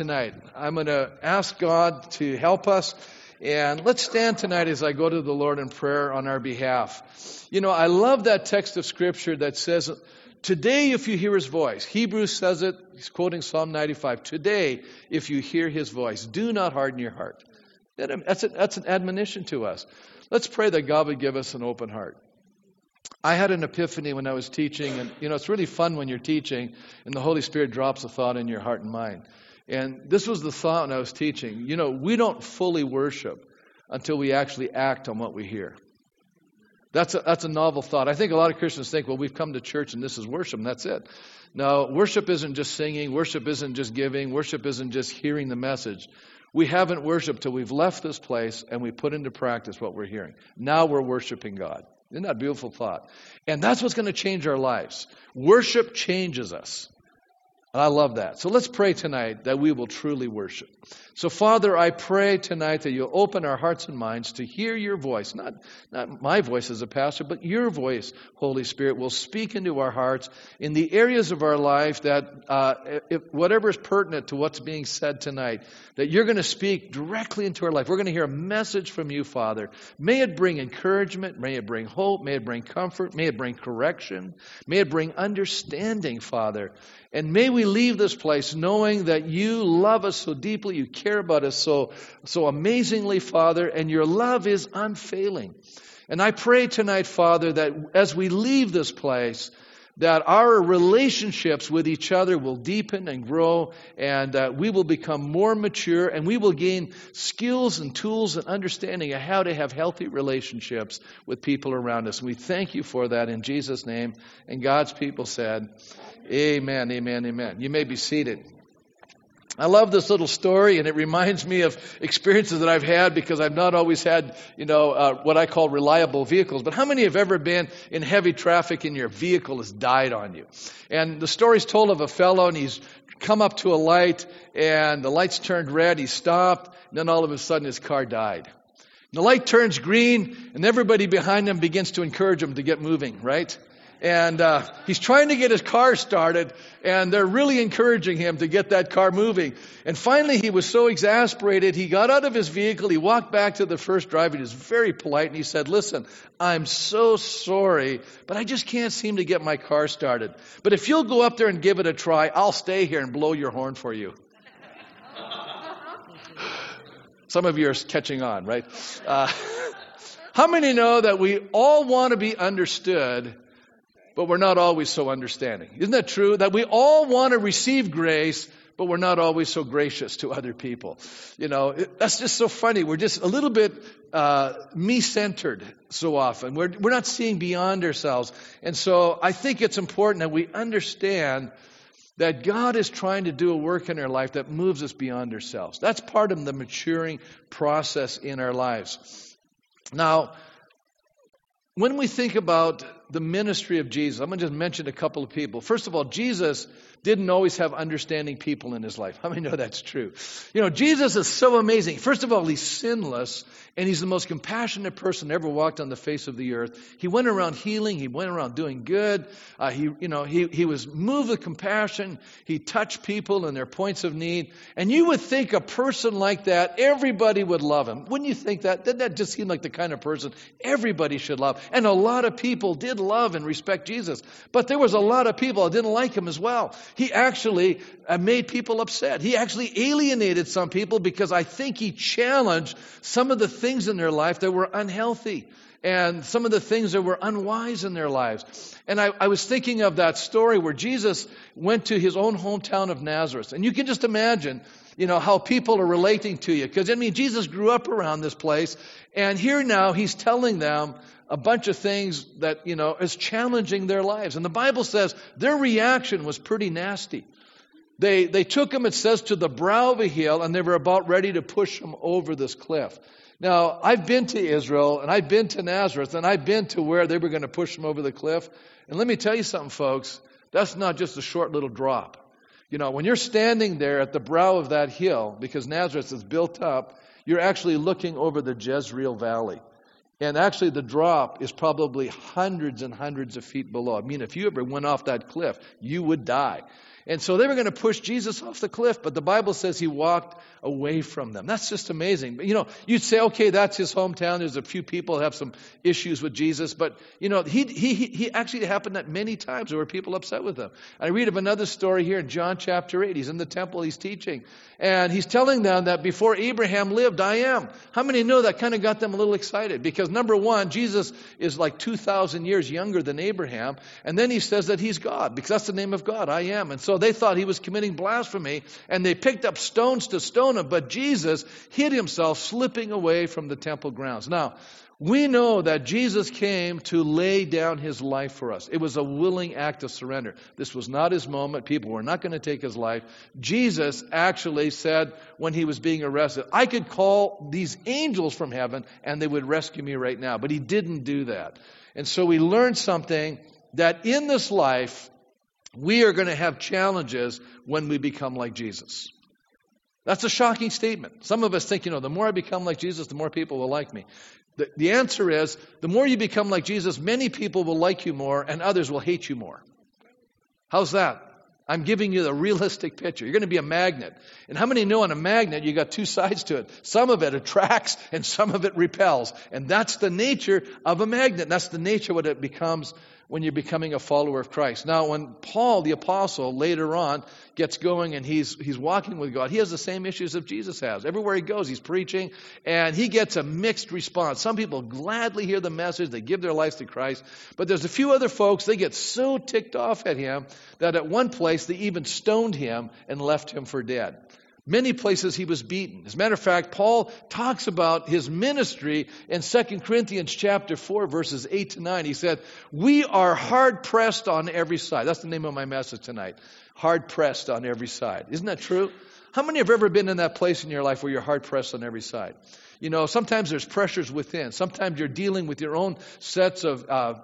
tonight. I'm going to ask God to help us. And let's stand tonight as I go to the Lord in prayer on our behalf. You know, I love that text of Scripture that says, Today, if you hear his voice, Hebrews says it, he's quoting Psalm 95. Today, if you hear his voice, do not harden your heart. Um, that's, a, that's an admonition to us. Let's pray that God would give us an open heart. I had an epiphany when I was teaching, and you know, it's really fun when you're teaching and the Holy Spirit drops a thought in your heart and mind. And this was the thought when I was teaching. You know, we don't fully worship until we actually act on what we hear. That's a, that's a novel thought. I think a lot of Christians think, well, we've come to church and this is worship, and that's it. No, worship isn't just singing, worship isn't just giving, worship isn't just hearing the message. We haven't worshiped till we've left this place and we put into practice what we're hearing. Now we're worshiping God. Isn't that a beautiful thought? And that's what's going to change our lives. Worship changes us. And I love that. So let's pray tonight that we will truly worship. So, Father, I pray tonight that you'll open our hearts and minds to hear your voice. Not, not my voice as a pastor, but your voice, Holy Spirit, will speak into our hearts in the areas of our life that, uh, if, whatever is pertinent to what's being said tonight, that you're going to speak directly into our life. We're going to hear a message from you, Father. May it bring encouragement. May it bring hope. May it bring comfort. May it bring correction. May it bring understanding, Father. And may we leave this place knowing that you love us so deeply, you care about us so, so amazingly, Father, and your love is unfailing. And I pray tonight, Father, that as we leave this place, that our relationships with each other will deepen and grow, and uh, we will become more mature, and we will gain skills and tools and understanding of how to have healthy relationships with people around us. We thank you for that in Jesus' name. And God's people said, Amen, amen, amen. You may be seated. I love this little story, and it reminds me of experiences that I've had because I've not always had, you know, uh, what I call reliable vehicles. But how many have ever been in heavy traffic and your vehicle has died on you? And the story's told of a fellow, and he's come up to a light, and the lights turned red. He stopped, and then all of a sudden his car died. And the light turns green, and everybody behind him begins to encourage him to get moving, right? And uh, he's trying to get his car started, and they're really encouraging him to get that car moving. And finally, he was so exasperated, he got out of his vehicle, he walked back to the first driver, he was very polite, and he said, Listen, I'm so sorry, but I just can't seem to get my car started. But if you'll go up there and give it a try, I'll stay here and blow your horn for you. Some of you are catching on, right? Uh, how many know that we all want to be understood? But we're not always so understanding. Isn't that true? That we all want to receive grace, but we're not always so gracious to other people. You know, that's just so funny. We're just a little bit uh, me centered so often. We're, we're not seeing beyond ourselves. And so I think it's important that we understand that God is trying to do a work in our life that moves us beyond ourselves. That's part of the maturing process in our lives. Now, when we think about the ministry of Jesus, I'm going to just mention a couple of people. First of all, Jesus didn't always have understanding people in his life. How many know that's true? You know, Jesus is so amazing. First of all, he's sinless, and he's the most compassionate person ever walked on the face of the earth. He went around healing. He went around doing good. Uh, he, you know, he, he was moved with compassion. He touched people in their points of need. And you would think a person like that, everybody would love him. Wouldn't you think that? Doesn't that just seem like the kind of person everybody should love? And a lot of people did love and respect Jesus. But there was a lot of people that didn't like him as well. He actually uh, made people upset. He actually alienated some people because I think he challenged some of the things in their life that were unhealthy and some of the things that were unwise in their lives. And I, I, was thinking of that story where Jesus went to his own hometown of Nazareth. And you can just imagine, you know, how people are relating to you. Because, I mean, Jesus grew up around this place. And here now he's telling them a bunch of things that, you know, is challenging their lives. And the Bible says their reaction was pretty nasty. They, they took him, it says, to the brow of a hill, and they were about ready to push him over this cliff. Now, I've been to Israel, and I've been to Nazareth, and I've been to where they were going to push him over the cliff. And let me tell you something, folks, that's not just a short little drop. You know, when you're standing there at the brow of that hill, because Nazareth is built up, you're actually looking over the Jezreel Valley. And actually, the drop is probably hundreds and hundreds of feet below. I mean, if you ever went off that cliff, you would die. And so they were going to push Jesus off the cliff, but the Bible says he walked away from them. That's just amazing. But, you know, you'd say, okay, that's his hometown. There's a few people have some issues with Jesus, but you know, he he he actually happened that many times there were people upset with him. I read of another story here in John chapter eight. He's in the temple, he's teaching, and he's telling them that before Abraham lived, I am. How many know that kind of got them a little excited? Because number one, Jesus is like two thousand years younger than Abraham, and then he says that he's God because that's the name of God. I am, and so they thought he was committing blasphemy, and they picked up stones to stone him, but Jesus hid himself, slipping away from the temple grounds. Now, we know that Jesus came to lay down his life for us. It was a willing act of surrender. This was not his moment. People were not going to take his life. Jesus actually said when he was being arrested, I could call these angels from heaven and they would rescue me right now. But he didn't do that. And so we learned something that in this life, we are going to have challenges when we become like Jesus. That's a shocking statement. Some of us think, you know, the more I become like Jesus, the more people will like me. The, the answer is the more you become like Jesus, many people will like you more and others will hate you more. How's that? I'm giving you the realistic picture. You're going to be a magnet. And how many know on a magnet you got two sides to it? Some of it attracts and some of it repels. And that's the nature of a magnet. That's the nature of what it becomes when you're becoming a follower of Christ. Now, when Paul, the apostle, later on gets going and he's, he's walking with God, he has the same issues that Jesus has. Everywhere he goes, he's preaching, and he gets a mixed response. Some people gladly hear the message, they give their lives to Christ, but there's a few other folks, they get so ticked off at him that at one place they even stoned him and left him for dead. Many places he was beaten. As a matter of fact, Paul talks about his ministry in 2 Corinthians chapter 4, verses 8 to 9. He said, We are hard pressed on every side. That's the name of my message tonight. Hard pressed on every side. Isn't that true? How many have ever been in that place in your life where you're hard pressed on every side? You know, sometimes there's pressures within. Sometimes you're dealing with your own sets of, uh,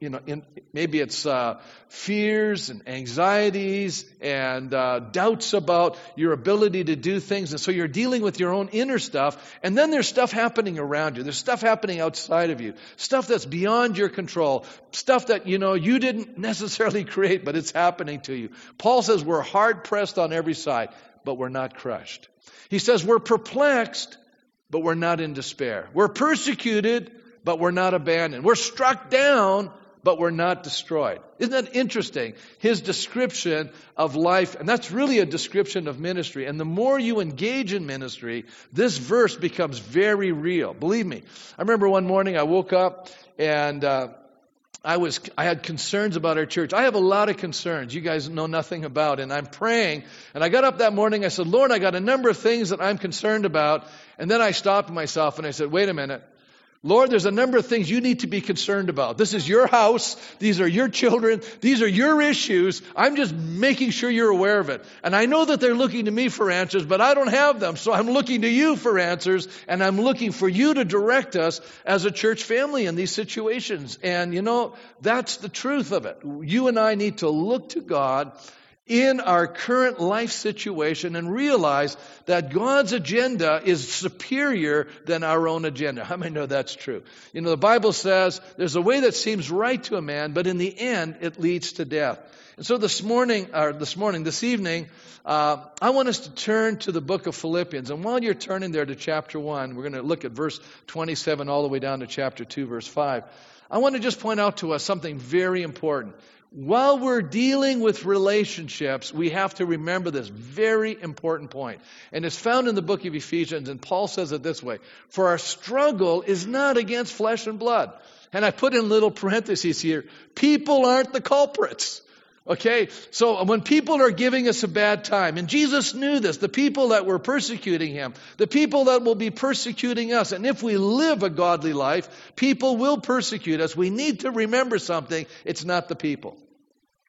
you know, in, maybe it's uh, fears and anxieties and uh, doubts about your ability to do things. And so you're dealing with your own inner stuff. And then there's stuff happening around you. There's stuff happening outside of you. Stuff that's beyond your control. Stuff that, you know, you didn't necessarily create, but it's happening to you. Paul says we're hard pressed on every side, but we're not crushed. He says we're perplexed, but we're not in despair. We're persecuted, but we're not abandoned. We're struck down, but we're not destroyed. Isn't that interesting? His description of life, and that's really a description of ministry. And the more you engage in ministry, this verse becomes very real. Believe me. I remember one morning I woke up and uh, I was I had concerns about our church. I have a lot of concerns you guys know nothing about and I'm praying and I got up that morning I said, "Lord, I got a number of things that I'm concerned about." And then I stopped myself and I said, "Wait a minute. Lord, there's a number of things you need to be concerned about. This is your house. These are your children. These are your issues. I'm just making sure you're aware of it. And I know that they're looking to me for answers, but I don't have them. So I'm looking to you for answers and I'm looking for you to direct us as a church family in these situations. And you know, that's the truth of it. You and I need to look to God in our current life situation and realize that God's agenda is superior than our own agenda. How many know that's true? You know, the Bible says there's a way that seems right to a man, but in the end, it leads to death. And so this morning, or this morning, this evening, uh, I want us to turn to the book of Philippians. And while you're turning there to chapter 1, we're going to look at verse 27 all the way down to chapter 2, verse 5. I want to just point out to us something very important while we're dealing with relationships, we have to remember this very important point. And it's found in the book of Ephesians, and Paul says it this way For our struggle is not against flesh and blood. And I put in little parentheses here people aren't the culprits. Okay? So when people are giving us a bad time, and Jesus knew this, the people that were persecuting him, the people that will be persecuting us, and if we live a godly life, people will persecute us. We need to remember something. It's not the people.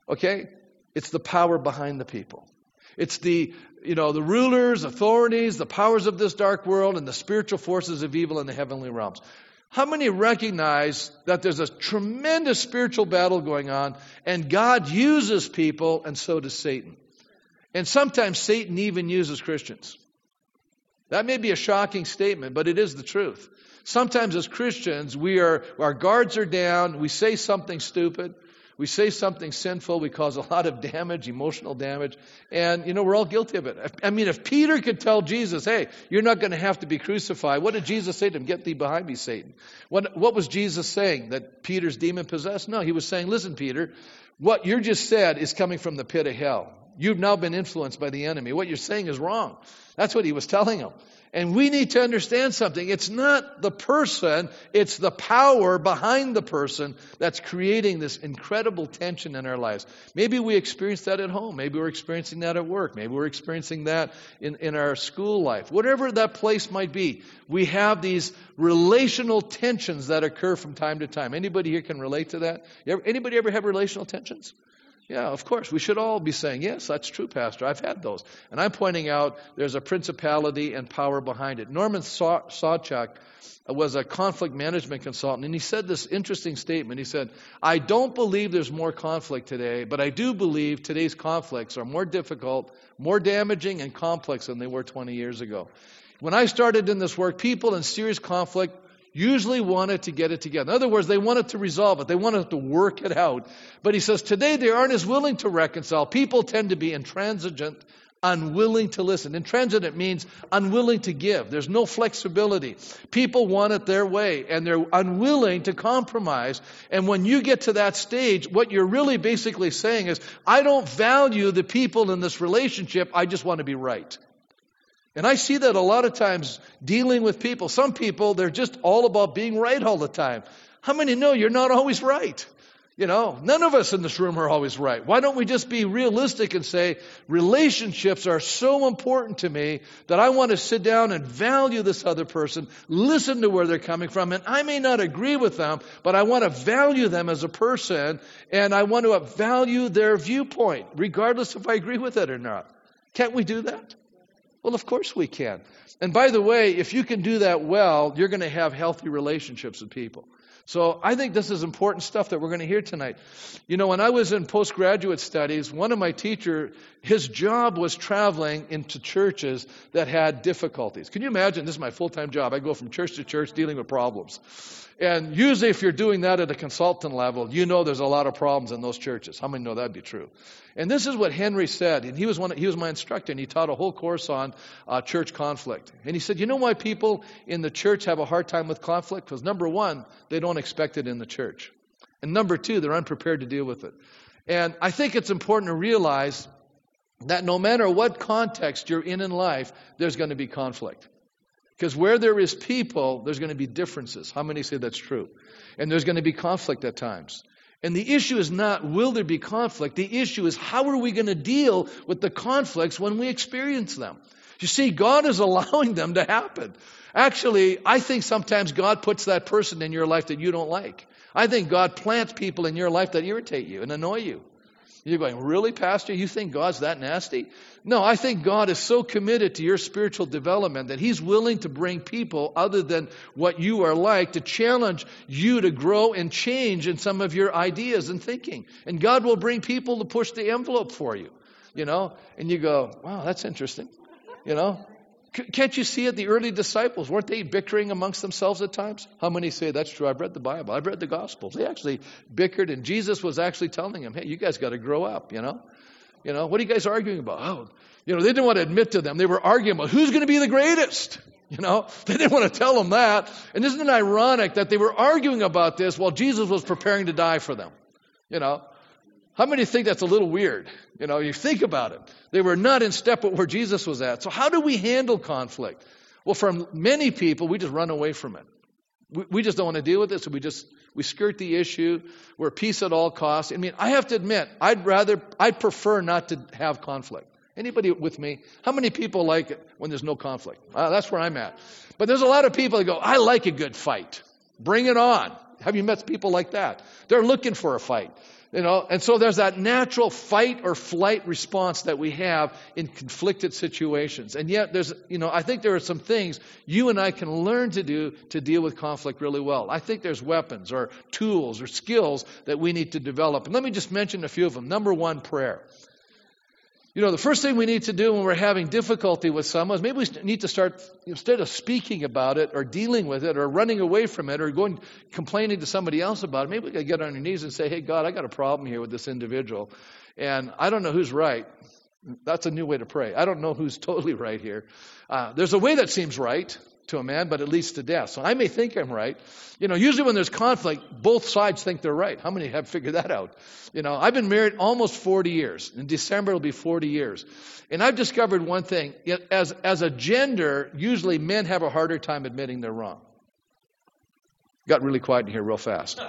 Okay? It's the power behind the people. It's the, you know, the rulers, authorities, the powers of this dark world, and the spiritual forces of evil in the heavenly realms. How many recognize that there's a tremendous spiritual battle going on, and God uses people, and so does Satan? And sometimes Satan even uses Christians. That may be a shocking statement, but it is the truth. Sometimes as Christians, we are, our guards are down, we say something stupid, We say something sinful, we cause a lot of damage, emotional damage, and you know, we're all guilty of it. I mean, if Peter could tell Jesus, hey, you're not going to have to be crucified, what did Jesus say to him? Get thee behind me, Satan. What, what was Jesus saying? That Peter's demon possessed? No, he was saying, listen, Peter, what you just said is coming from the pit of hell. You've now been influenced by the enemy. What you're saying is wrong. That's what he was telling him. And we need to understand something. It's not the person, it's the power behind the person that's creating this incredible tension in our lives. Maybe we experience that at home. Maybe we're experiencing that at work. Maybe we're experiencing that in, in our school life. Whatever that place might be, we have these relational tensions that occur from time to time. Anybody here can relate to that? Anybody ever have relational tensions? Yeah, of course. We should all be saying, yes, that's true, Pastor. I've had those. And I'm pointing out there's a principality and power behind it. Norman Shawchuck was a conflict management consultant, and he said this interesting statement. He said, I don't believe there's more conflict today, but I do believe today's conflicts are more difficult, more damaging, and complex than they were 20 years ago. When I started in this work, people in serious conflict usually wanted to get it together. In other words, they wanted to resolve it. They wanted to work it out. But he says today they aren't as willing to reconcile. People tend to be intransigent, unwilling to listen. Intransigent means unwilling to give. There's no flexibility. People want it their way and they're unwilling to compromise. And when you get to that stage, what you're really basically saying is, I don't value the people in this relationship. I just want to be right. And I see that a lot of times dealing with people. Some people, they're just all about being right all the time. How many know you're not always right? You know, none of us in this room are always right. Why don't we just be realistic and say, relationships are so important to me that I want to sit down and value this other person, listen to where they're coming from, and I may not agree with them, but I want to value them as a person, and I want to value their viewpoint, regardless if I agree with it or not. Can't we do that? Well, of course we can. And by the way, if you can do that well, you're going to have healthy relationships with people. So I think this is important stuff that we're going to hear tonight. You know, when I was in postgraduate studies, one of my teacher, his job was traveling into churches that had difficulties. Can you imagine? This is my full-time job. I go from church to church dealing with problems. And usually if you're doing that at a consultant level, you know there's a lot of problems in those churches. How many know that'd be true? And this is what Henry said, and he was one. He was my instructor, and he taught a whole course on uh, church conflict. And he said, you know why people in the church have a hard time with conflict? Because number one, they don't expect it in the church, and number two, they're unprepared to deal with it. And I think it's important to realize that no matter what context you're in in life, there's going to be conflict. Because where there is people, there's going to be differences. How many say that's true? And there's going to be conflict at times. And the issue is not will there be conflict? The issue is how are we going to deal with the conflicts when we experience them? You see, God is allowing them to happen. Actually, I think sometimes God puts that person in your life that you don't like. I think God plants people in your life that irritate you and annoy you. You're going, really, Pastor? You think God's that nasty? No, I think God is so committed to your spiritual development that He's willing to bring people other than what you are like to challenge you to grow and change in some of your ideas and thinking. And God will bring people to push the envelope for you, you know? And you go, wow, that's interesting, you know? Can't you see it? The early disciples, weren't they bickering amongst themselves at times? How many say that's true? I've read the Bible. I've read the Gospels. They actually bickered, and Jesus was actually telling them, hey, you guys got to grow up, you know? You know, what are you guys arguing about? Oh, you know, they didn't want to admit to them. They were arguing about who's going to be the greatest. You know, they didn't want to tell them that. And isn't it ironic that they were arguing about this while Jesus was preparing to die for them? You know, how many think that's a little weird? You know, you think about it. They were not in step with where Jesus was at. So, how do we handle conflict? Well, for many people, we just run away from it. We, we just don't want to deal with it, so we just we skirt the issue. We're peace at all costs. I mean, I have to admit, I'd rather, I'd prefer not to have conflict. Anybody with me? How many people like it when there's no conflict? Uh, that's where I'm at. But there's a lot of people that go, I like a good fight. Bring it on. Have you met people like that? They're looking for a fight. You know, and so there's that natural fight or flight response that we have in conflicted situations. And yet there's, you know, I think there are some things you and I can learn to do to deal with conflict really well. I think there's weapons or tools or skills that we need to develop. And let me just mention a few of them. Number one, prayer. You know, the first thing we need to do when we're having difficulty with someone is maybe we need to start, instead of speaking about it or dealing with it or running away from it or going complaining to somebody else about it, maybe we to get on our knees and say, hey, God, I got a problem here with this individual. And I don't know who's right. That's a new way to pray. I don't know who's totally right here. Uh, there's a way that seems right to a man, but it leads to death. So I may think I'm right. You know, usually when there's conflict, both sides think they're right. How many have figured that out? You know, I've been married almost 40 years. In December, it'll be 40 years. And I've discovered one thing. As, as a gender, usually men have a harder time admitting they're wrong. Got really quiet in here real fast.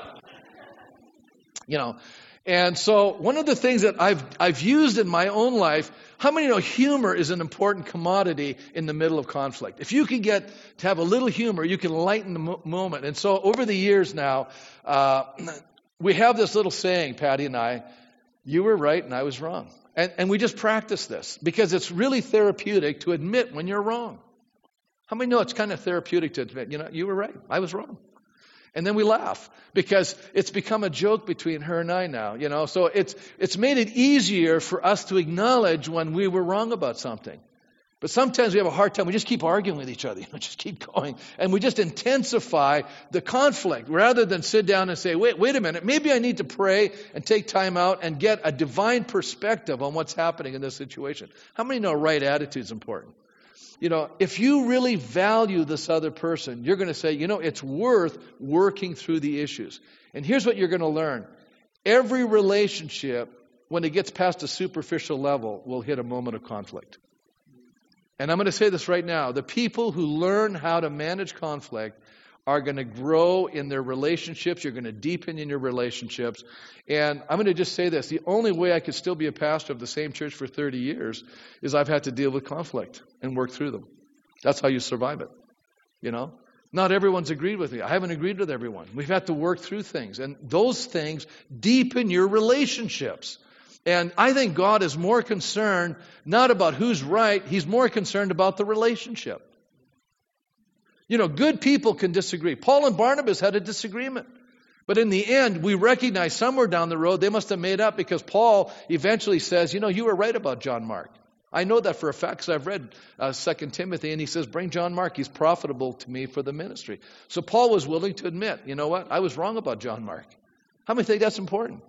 You know, and so one of the things that I've, I've used in my own life, how many know humor is an important commodity in the middle of conflict? If you can get to have a little humor, you can lighten the mo- moment. And so over the years now, uh, we have this little saying, Patty and I, you were right and I was wrong. And, and we just practice this because it's really therapeutic to admit when you're wrong. How many know it's kind of therapeutic to admit, you know, you were right, I was wrong. And then we laugh because it's become a joke between her and I now, you know. So it's, it's made it easier for us to acknowledge when we were wrong about something. But sometimes we have a hard time. We just keep arguing with each other. You know, just keep going. And we just intensify the conflict rather than sit down and say, wait, wait a minute. Maybe I need to pray and take time out and get a divine perspective on what's happening in this situation. How many know right attitude is important? You know, if you really value this other person, you're going to say, you know, it's worth working through the issues. And here's what you're going to learn every relationship, when it gets past a superficial level, will hit a moment of conflict. And I'm going to say this right now the people who learn how to manage conflict are going to grow in their relationships. You're going to deepen in your relationships. And I'm going to just say this the only way I could still be a pastor of the same church for 30 years is I've had to deal with conflict and work through them. That's how you survive it. You know? Not everyone's agreed with me. I haven't agreed with everyone. We've had to work through things. And those things deepen your relationships. And I think God is more concerned not about who's right, He's more concerned about the relationship. You know, good people can disagree. Paul and Barnabas had a disagreement. But in the end, we recognize somewhere down the road they must have made up because Paul eventually says, You know, you were right about John Mark. I know that for a fact because I've read uh, 2 Timothy and he says, Bring John Mark. He's profitable to me for the ministry. So Paul was willing to admit, You know what? I was wrong about John Mark. How many think that's important?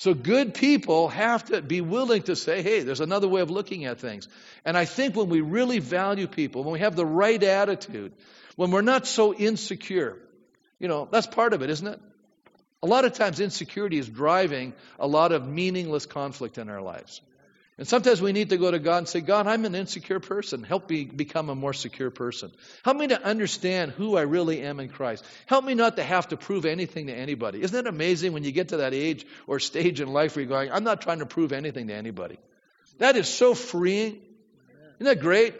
So good people have to be willing to say, hey, there's another way of looking at things. And I think when we really value people, when we have the right attitude, when we're not so insecure. You know, that's part of it, isn't it? A lot of times, insecurity is driving a lot of meaningless conflict in our lives. And sometimes we need to go to God and say, God, I'm an insecure person. Help me become a more secure person. Help me to understand who I really am in Christ. Help me not to have to prove anything to anybody. Isn't it amazing when you get to that age or stage in life where you're going, I'm not trying to prove anything to anybody? That is so freeing. Isn't that great?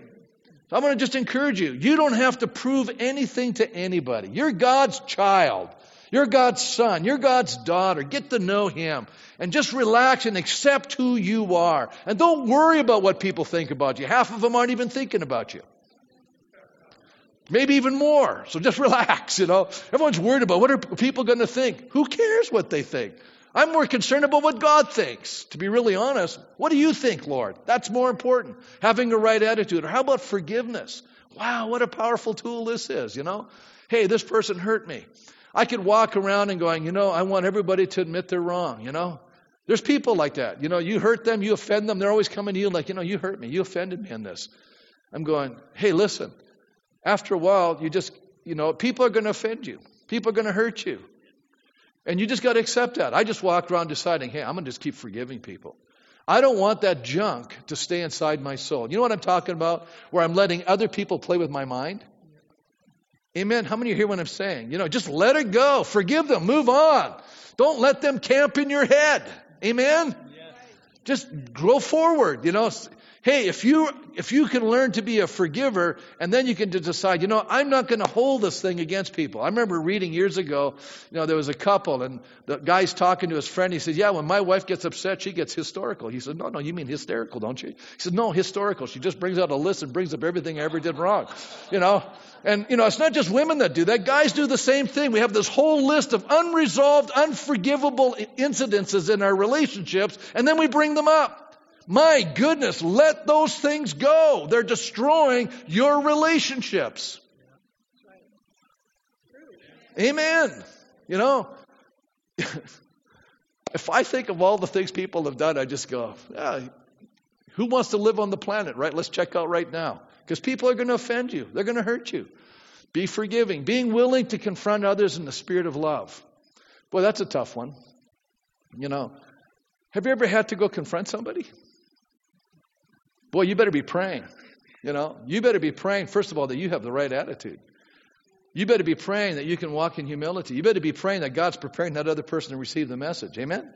So I'm going to just encourage you. You don't have to prove anything to anybody. You're God's child. You're God's son. You're God's daughter. Get to know Him. And just relax and accept who you are. And don't worry about what people think about you. Half of them aren't even thinking about you. Maybe even more. So just relax, you know. Everyone's worried about what are people going to think. Who cares what they think? I'm more concerned about what God thinks. To be really honest, what do you think, Lord? That's more important. Having a right attitude. Or how about forgiveness? Wow, what a powerful tool this is, you know? Hey, this person hurt me. I could walk around and going, you know, I want everybody to admit they're wrong, you know? There's people like that. You know, you hurt them, you offend them, they're always coming to you like, you know, you hurt me, you offended me in this. I'm going, hey, listen, after a while, you just, you know, people are going to offend you. People are going to hurt you. And you just got to accept that. I just walked around deciding, hey, I'm going to just keep forgiving people. I don't want that junk to stay inside my soul. You know what I'm talking about? Where I'm letting other people play with my mind? Amen. How many hear what I'm saying? You know, just let it go. Forgive them. Move on. Don't let them camp in your head. Amen. Yes. Just grow forward. You know, hey, if you if you can learn to be a forgiver, and then you can decide, you know, I'm not going to hold this thing against people. I remember reading years ago, you know, there was a couple, and the guy's talking to his friend. He said, "Yeah, when my wife gets upset, she gets historical." He said, "No, no, you mean hysterical, don't you?" He said, "No, historical. She just brings out a list and brings up everything I ever did wrong." You know, and you know, it's not just women that do that. Guys do the same thing. We have this whole list of unresolved, unforgivable incidences in our relationships, and then we bring them up. My goodness, let those things go. They're destroying your relationships. Amen. You know, if I think of all the things people have done, I just go, yeah, who wants to live on the planet, right? Let's check out right now. Because people are going to offend you, they're going to hurt you. Be forgiving, being willing to confront others in the spirit of love. Boy, that's a tough one. You know, have you ever had to go confront somebody? Boy, you better be praying. You know, you better be praying, first of all, that you have the right attitude. You better be praying that you can walk in humility. You better be praying that God's preparing that other person to receive the message. Amen?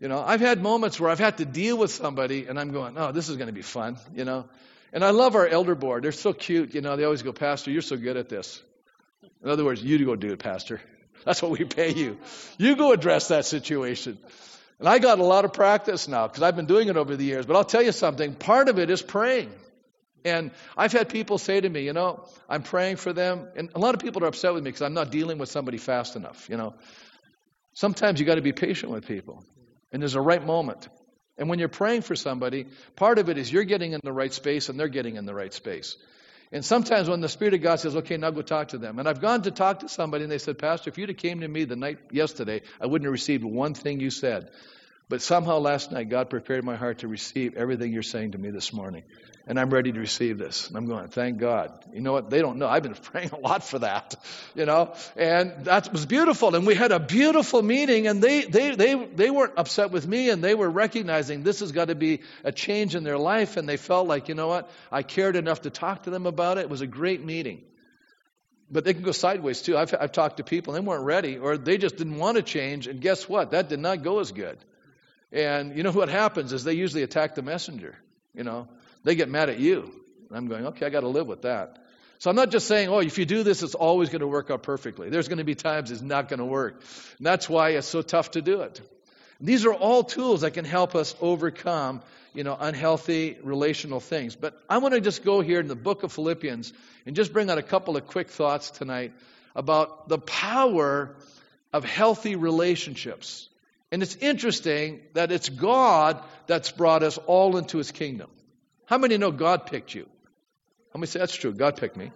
You know, I've had moments where I've had to deal with somebody and I'm going, oh, this is going to be fun, you know. And I love our elder board. They're so cute. You know, they always go, Pastor, you're so good at this. In other words, you go do it, Pastor. That's what we pay you. You go address that situation. And I got a lot of practice now because I've been doing it over the years. But I'll tell you something part of it is praying. And I've had people say to me, you know, I'm praying for them. And a lot of people are upset with me because I'm not dealing with somebody fast enough, you know. Sometimes you got to be patient with people. And there's a right moment. And when you're praying for somebody, part of it is you're getting in the right space and they're getting in the right space. And sometimes when the Spirit of God says, okay, now go talk to them. And I've gone to talk to somebody and they said, Pastor, if you'd have came to me the night yesterday, I wouldn't have received one thing you said. But somehow last night, God prepared my heart to receive everything you're saying to me this morning and I'm ready to receive this. And I'm going, thank God. You know what? They don't know. I've been praying a lot for that, you know, and that was beautiful. And we had a beautiful meeting and they, they, they, they weren't upset with me and they were recognizing this has got to be a change in their life. And they felt like, you know what? I cared enough to talk to them about it. It was a great meeting. But they can go sideways too. I've, I've talked to people, and they weren't ready, or they just didn't want to change. And guess what? That did not go as good. And you know what happens is they usually attack the messenger. You know, they get mad at you. I'm going, okay, I got to live with that. So I'm not just saying, oh, if you do this, it's always going to work out perfectly. There's going to be times it's not going to work. And that's why it's so tough to do it. These are all tools that can help us overcome, you know, unhealthy relational things. But I want to just go here in the book of Philippians and just bring out a couple of quick thoughts tonight about the power of healthy relationships. And it's interesting that it's God that's brought us all into his kingdom. How many know God picked you? How many say that's true? God picked me.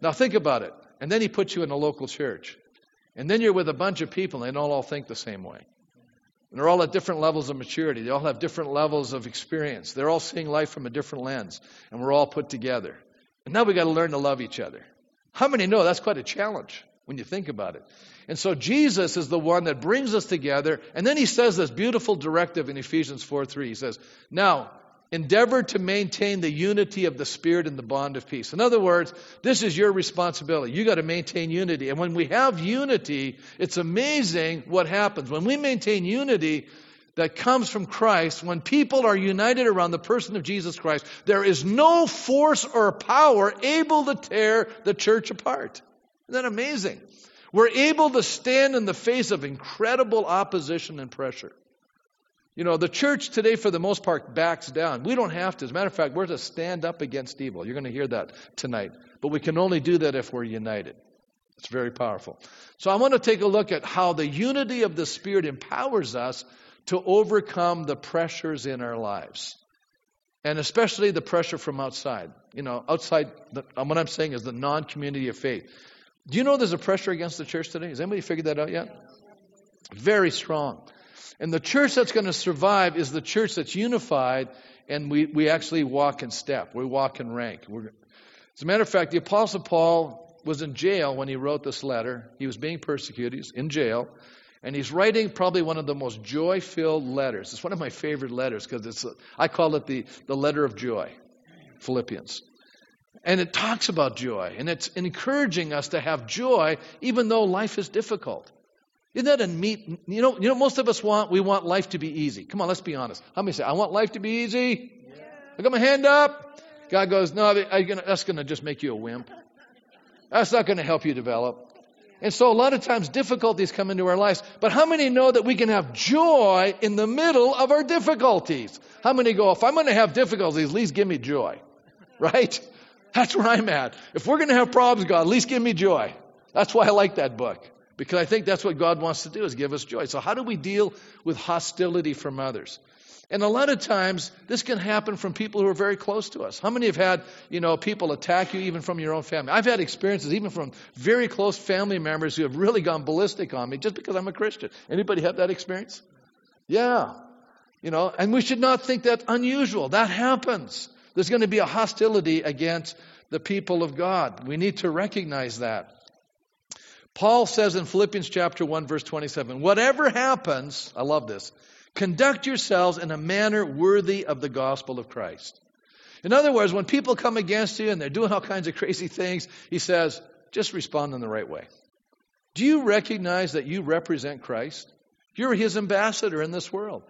Now think about it. And then He puts you in a local church. And then you're with a bunch of people and they don't all think the same way. And they're all at different levels of maturity. They all have different levels of experience. They're all seeing life from a different lens. And we're all put together. And now we got to learn to love each other. How many know that's quite a challenge when you think about it? And so Jesus is the one that brings us together. And then he says this beautiful directive in Ephesians 4 3. He says, Now, endeavor to maintain the unity of the Spirit and the bond of peace. In other words, this is your responsibility. You got to maintain unity. And when we have unity, it's amazing what happens. When we maintain unity, that comes from Christ, when people are united around the person of Jesus Christ, there is no force or power able to tear the church apart. Isn't that amazing? We're able to stand in the face of incredible opposition and pressure. You know, the church today, for the most part, backs down. We don't have to. As a matter of fact, we're to stand up against evil. You're going to hear that tonight. But we can only do that if we're united. It's very powerful. So I want to take a look at how the unity of the Spirit empowers us to overcome the pressures in our lives. And especially the pressure from outside. You know, outside, the, what I'm saying is the non community of faith. Do you know there's a pressure against the church today? Has anybody figured that out yet? Very strong. And the church that's going to survive is the church that's unified and we, we actually walk in step. We walk in rank. We're, as a matter of fact, the Apostle Paul was in jail when he wrote this letter. He was being persecuted. He's in jail. And he's writing probably one of the most joy filled letters. It's one of my favorite letters because it's, I call it the, the letter of joy, Philippians. And it talks about joy, and it's encouraging us to have joy even though life is difficult. Isn't that a meat? You know, you know, most of us want we want life to be easy. Come on, let's be honest. How many say I want life to be easy? Yeah. I got my hand up. God goes, no, that's going to just make you a wimp. That's not going to help you develop. And so a lot of times difficulties come into our lives. But how many know that we can have joy in the middle of our difficulties? How many go, if I'm going to have difficulties, at least give me joy. Right? That's where I'm at. If we're going to have problems, God, at least give me joy. That's why I like that book. Because I think that's what God wants to do is give us joy. So how do we deal with hostility from others? And a lot of times, this can happen from people who are very close to us. How many have had, you know, people attack you even from your own family? I've had experiences even from very close family members who have really gone ballistic on me just because I'm a Christian. Anybody have that experience? Yeah. You know, and we should not think that unusual. That happens. There's going to be a hostility against the people of God. We need to recognize that. Paul says in Philippians chapter 1 verse 27, whatever happens, I love this, Conduct yourselves in a manner worthy of the gospel of Christ. In other words, when people come against you and they're doing all kinds of crazy things, he says, just respond in the right way. Do you recognize that you represent Christ? You're his ambassador in this world.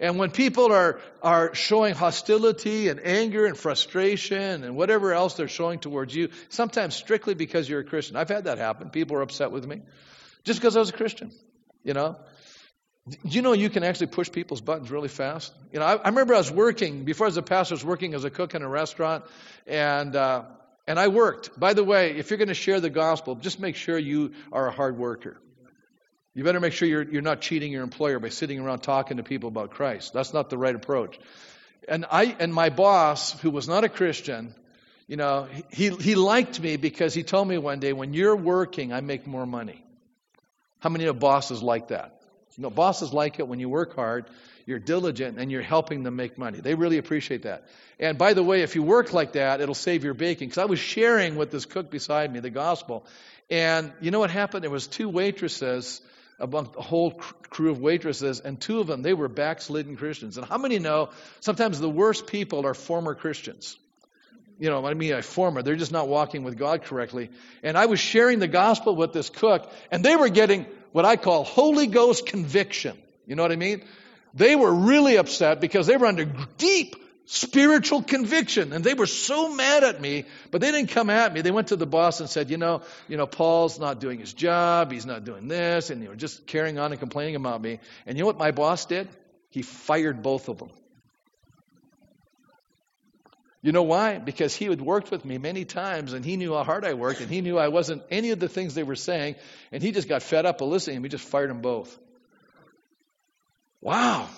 And when people are, are showing hostility and anger and frustration and whatever else they're showing towards you, sometimes strictly because you're a Christian. I've had that happen. People are upset with me just because I was a Christian, you know. Do you know you can actually push people's buttons really fast? You know, I, I, remember I was working before I was a pastor. I was working as a cook in a restaurant, and uh, and I worked. By the way, if you're going to share the gospel, just make sure you are a hard worker. You better make sure you're you're not cheating your employer by sitting around talking to people about Christ. That's not the right approach. And I and my boss, who was not a Christian, you know, he he liked me because he told me one day, when you're working, I make more money. How many of bosses like that? You know, bosses like it when you work hard, you're diligent, and you're helping them make money. They really appreciate that. And by the way, if you work like that, it'll save your baking. Because I was sharing with this cook beside me the gospel, and you know what happened? There was two waitresses among the whole crew of waitresses, and two of them they were backslidden Christians. And how many know sometimes the worst people are former Christians? you know, I mean, a former. They're just not walking with God correctly. And I was sharing the gospel with this cook, and they were getting what I call Holy Ghost conviction. You know what I mean? They were really upset because they were under deep spiritual conviction. And they were so mad at me but they didn't come at me. They went to the boss and said you know you know paul's not doing his job. He's not doing this. And they were just carrying on and complaining about me. And you know what my boss did? He fired both of them. You know why? Because he had worked with me many times and he knew how hard I worked and he knew I wasn't any of the things they were saying. And he just got fed up of listening and we just fired them both. Wow.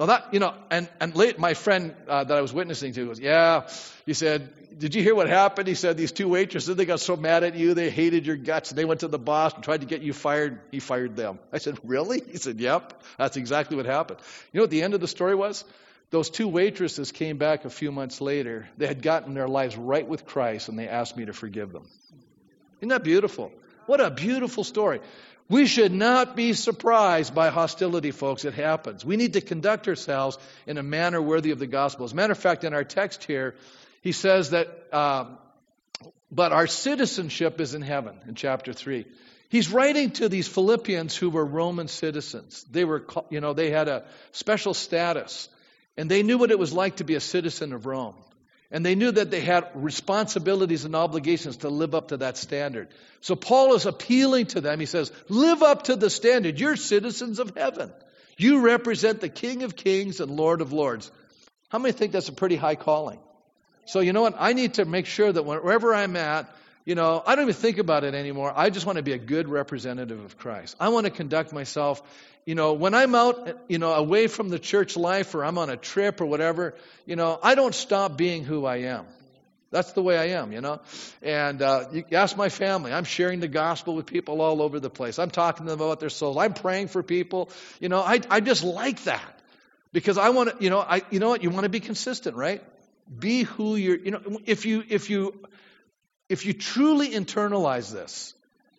Well, that, you know, and, and late, my friend uh, that I was witnessing to was, yeah, he said, did you hear what happened? He said, these two waitresses, they got so mad at you, they hated your guts, and they went to the boss and tried to get you fired. He fired them. I said, really? He said, yep, that's exactly what happened. You know what the end of the story was? Those two waitresses came back a few months later. They had gotten their lives right with Christ and they asked me to forgive them. Isn't that beautiful? What a beautiful story. We should not be surprised by hostility, folks. It happens. We need to conduct ourselves in a manner worthy of the gospel. As a matter of fact, in our text here, he says that, um, but our citizenship is in heaven in chapter 3. He's writing to these Philippians who were Roman citizens. They were, you know, they had a special status. And they knew what it was like to be a citizen of Rome. And they knew that they had responsibilities and obligations to live up to that standard. So Paul is appealing to them. He says, Live up to the standard. You're citizens of heaven. You represent the King of Kings and Lord of Lords. How many think that's a pretty high calling? So, you know what? I need to make sure that wherever I'm at, you know, I don't even think about it anymore. I just want to be a good representative of Christ. I want to conduct myself you know, when I'm out, you know, away from the church life or I'm on a trip or whatever, you know, I don't stop being who I am. That's the way I am, you know. And uh, you ask my family. I'm sharing the gospel with people all over the place. I'm talking to them about their souls. I'm praying for people. You know, I, I just like that because I want to. You know, I you know what? You want to be consistent, right? Be who you're. You know, if you if you if you truly internalize this,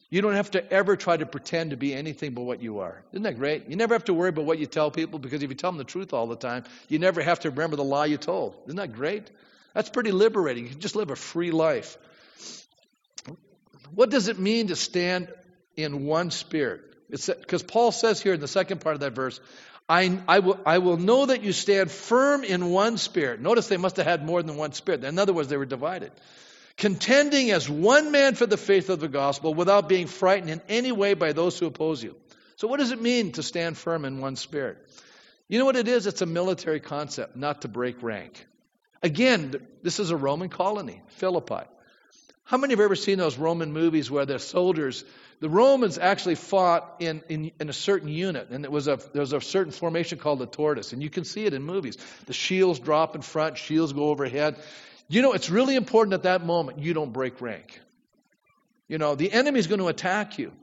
you don't have to ever try to pretend to be anything but what you are. Isn't that great? You never have to worry about what you tell people because if you tell them the truth all the time, you never have to remember the lie you told. Isn't that great? That's pretty liberating. You can just live a free life. What does it mean to stand in one spirit? Because Paul says here in the second part of that verse, I, I, will, I will know that you stand firm in one spirit. Notice they must have had more than one spirit. In other words, they were divided contending as one man for the faith of the gospel without being frightened in any way by those who oppose you. So, what does it mean to stand firm in one spirit? You know what it is? It's a military concept, not to break rank. Again, this is a Roman colony, Philippi. How many have ever seen those Roman movies where the soldiers, the Romans actually fought in, in, in, a certain unit, and it was a, there was a certain formation called the tortoise, and you can see it in movies. The shields drop in front, shields go overhead. You know, it's really important at that moment you don't break rank. You know, the enemy's going to attack you.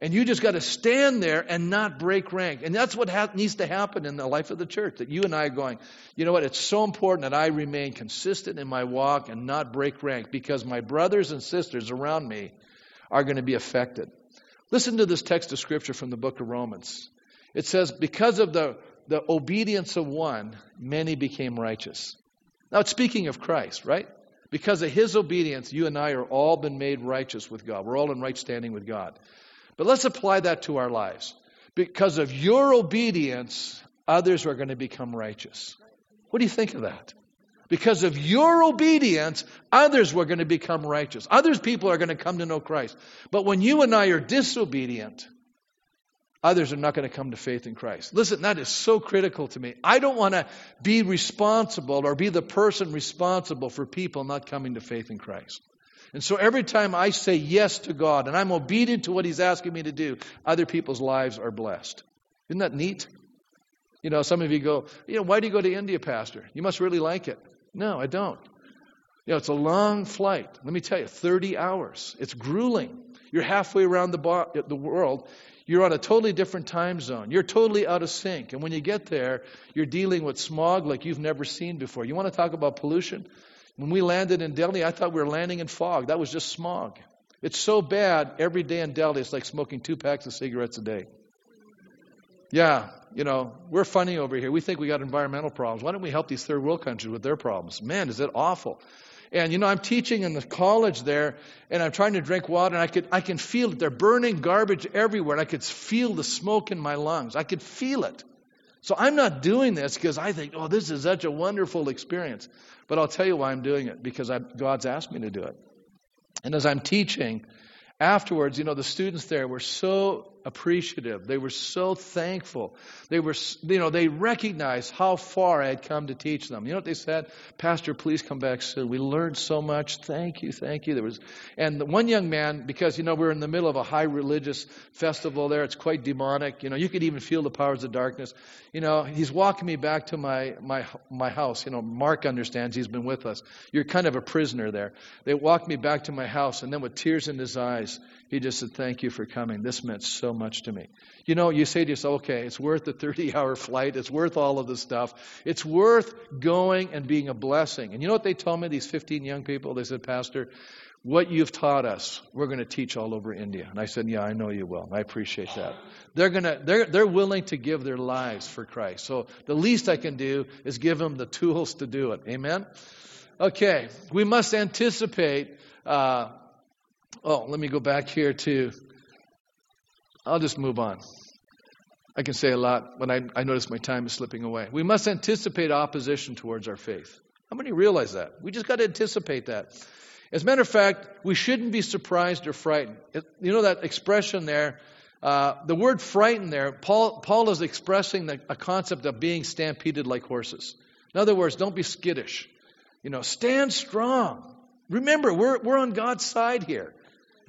And you just got to stand there and not break rank. And that's what ha- needs to happen in the life of the church. That you and I are going, you know what? It's so important that I remain consistent in my walk and not break rank because my brothers and sisters around me are going to be affected. Listen to this text of scripture from the book of Romans. It says, Because of the, the obedience of one, many became righteous. Now, it's speaking of Christ, right? Because of his obedience, you and I are all been made righteous with God. We're all in right standing with God. But let's apply that to our lives. Because of your obedience, others are going to become righteous. What do you think of that? Because of your obedience, others were going to become righteous. Others people are going to come to know Christ. But when you and I are disobedient, others are not going to come to faith in Christ. Listen, that is so critical to me. I don't want to be responsible or be the person responsible for people not coming to faith in Christ. And so every time I say yes to God and I'm obedient to what He's asking me to do, other people's lives are blessed. Isn't that neat? You know, some of you go, you know, why do you go to India, Pastor? You must really like it. No, I don't. You know, it's a long flight. Let me tell you, 30 hours. It's grueling. You're halfway around the, bo- the world. You're on a totally different time zone. You're totally out of sync. And when you get there, you're dealing with smog like you've never seen before. You want to talk about pollution? When we landed in Delhi, I thought we were landing in fog. That was just smog. It's so bad every day in Delhi, it's like smoking two packs of cigarettes a day. Yeah, you know, we're funny over here. We think we got environmental problems. Why don't we help these third world countries with their problems? Man, is it awful. And you know, I'm teaching in the college there, and I'm trying to drink water, and I could I can feel it. They're burning garbage everywhere, and I could feel the smoke in my lungs. I could feel it. So I'm not doing this because I think, oh, this is such a wonderful experience. But I'll tell you why I'm doing it because I, God's asked me to do it. And as I'm teaching, afterwards, you know, the students there were so appreciative. They were so thankful. They were, you know, they recognized how far I had come to teach them. You know what they said? Pastor, please come back soon. We learned so much. Thank you, thank you. There was, and the one young man, because you know we're in the middle of a high religious festival there. It's quite demonic. You know, you could even feel the powers of darkness. You know, he's walking me back to my my my house. You know, Mark understands. He's been with us. You're kind of a prisoner there. They walked me back to my house, and then with tears in his eyes, he just said, "Thank you for coming. This meant so." much to me. You know, you say to yourself, okay, it's worth the 30 hour flight. It's worth all of the stuff. It's worth going and being a blessing. And you know what they told me, these 15 young people? They said, Pastor, what you've taught us, we're going to teach all over India. And I said, Yeah, I know you will. I appreciate that. They're going to, they're, they're willing to give their lives for Christ. So the least I can do is give them the tools to do it. Amen? Okay, we must anticipate. Uh, oh, let me go back here to I'll just move on. I can say a lot, but I, I notice my time is slipping away. We must anticipate opposition towards our faith. How many realize that? We just got to anticipate that. As a matter of fact, we shouldn't be surprised or frightened. You know that expression there? Uh, the word frightened there, Paul, Paul is expressing the, a concept of being stampeded like horses. In other words, don't be skittish. You know, stand strong. Remember, we're, we're on God's side here.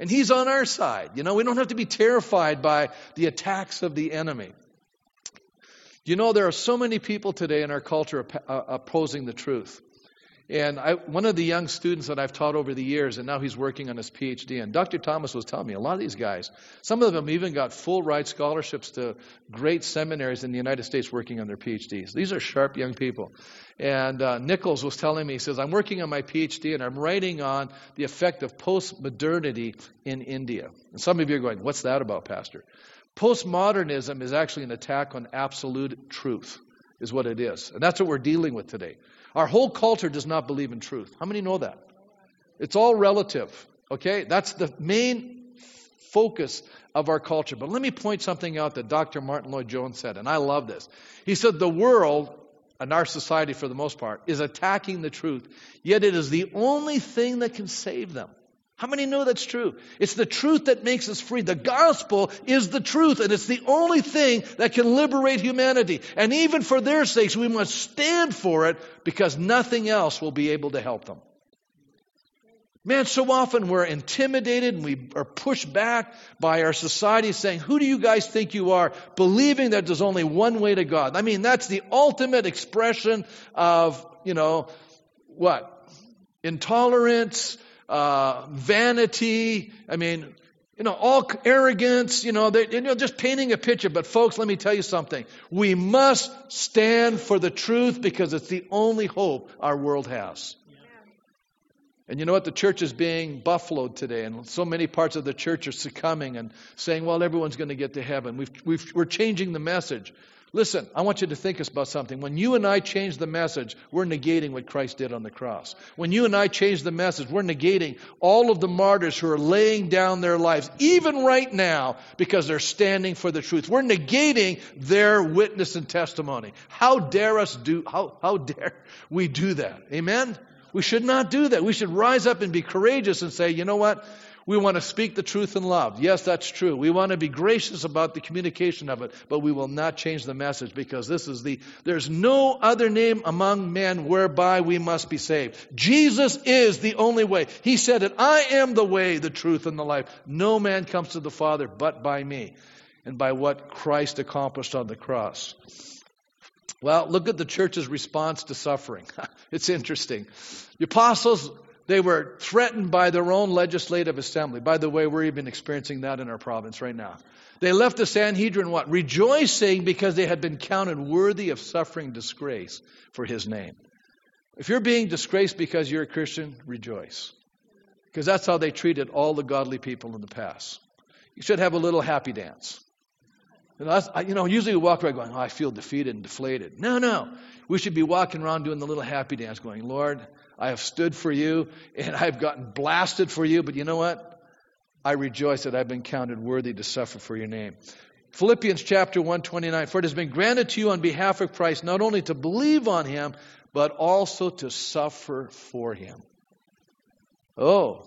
And He's on our side. You know, we don't have to be terrified by the attacks of the enemy. You know, there are so many people today in our culture uh, opposing the truth. And I, one of the young students that I've taught over the years, and now he's working on his PhD, and Dr. Thomas was telling me a lot of these guys, some of them even got full ride scholarships to great seminaries in the United States working on their PhDs. These are sharp young people. And uh, Nichols was telling me, he says, I'm working on my PhD and I'm writing on the effect of post-modernity in India. And some of you are going, what's that about, Pastor? Postmodernism is actually an attack on absolute truth, is what it is. And that's what we're dealing with today. Our whole culture does not believe in truth. How many know that? It's all relative, okay? That's the main focus of our culture. But let me point something out that Dr. Martyn Lloyd-Jones said, and I love this. He said, The world, and our society for the most part, is attacking the truth, yet it is the only thing that can save them. How many know that's true? It's the truth that makes us free. The gospel is the truth, and it's the only thing that can liberate humanity. And even for their sakes, we must stand for it because nothing else will be able to help them. Man, so often we're intimidated and we are pushed back by our society saying, Who do you guys think you are? Believing that there's only one way to God. I mean, that's the ultimate expression of, you know, what? Intolerance, uh, vanity. I mean, you know, all arrogance, you know, they, you know, just painting a picture. But folks, let me tell you something. We must stand for the truth because it's the only hope our world has. And you know what? The church is being buffaloed today, and so many parts of the church are succumbing and saying, well, everyone's going to get to heaven. We've, we've, we're changing the message. Listen, I want you to think about something. When you and I change the message, we're negating what Christ did on the cross. When you and I change the message, we're negating all of the martyrs who are laying down their lives, even right now, because they're standing for the truth. We're negating their witness and testimony. How dare us do, how, how dare we do that? Amen? We should not do that. We should rise up and be courageous and say, you know what? We want to speak the truth in love. Yes, that's true. We want to be gracious about the communication of it, but we will not change the message because this is the, there's no other name among men whereby we must be saved. Jesus is the only way. He said it, I am the way, the truth, and the life. No man comes to the Father but by me and by what Christ accomplished on the cross. Well, look at the church's response to suffering. it's interesting. The apostles, they were threatened by their own legislative assembly. By the way, we're even experiencing that in our province right now. They left the Sanhedrin what? Rejoicing because they had been counted worthy of suffering disgrace for his name. If you're being disgraced because you're a Christian, rejoice. Because that's how they treated all the godly people in the past. You should have a little happy dance. You know, I, you know, usually we walk around going, oh, I feel defeated and deflated. No, no. We should be walking around doing the little happy dance going, Lord, I have stood for you and I've gotten blasted for you, but you know what? I rejoice that I've been counted worthy to suffer for your name. Philippians chapter 129, for it has been granted to you on behalf of Christ not only to believe on him, but also to suffer for him. Oh,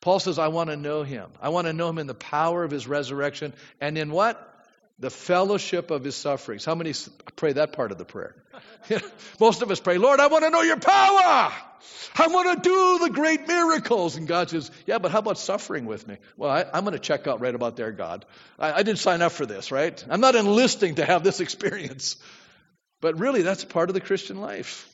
Paul says, I want to know him. I want to know him in the power of his resurrection and in what? The fellowship of his sufferings. How many pray that part of the prayer? Most of us pray, Lord, I want to know your power. I want to do the great miracles. And God says, Yeah, but how about suffering with me? Well, I, am going to check out right about there, God. I, I didn't sign up for this, right? I'm not enlisting to have this experience. But really, that's part of the Christian life.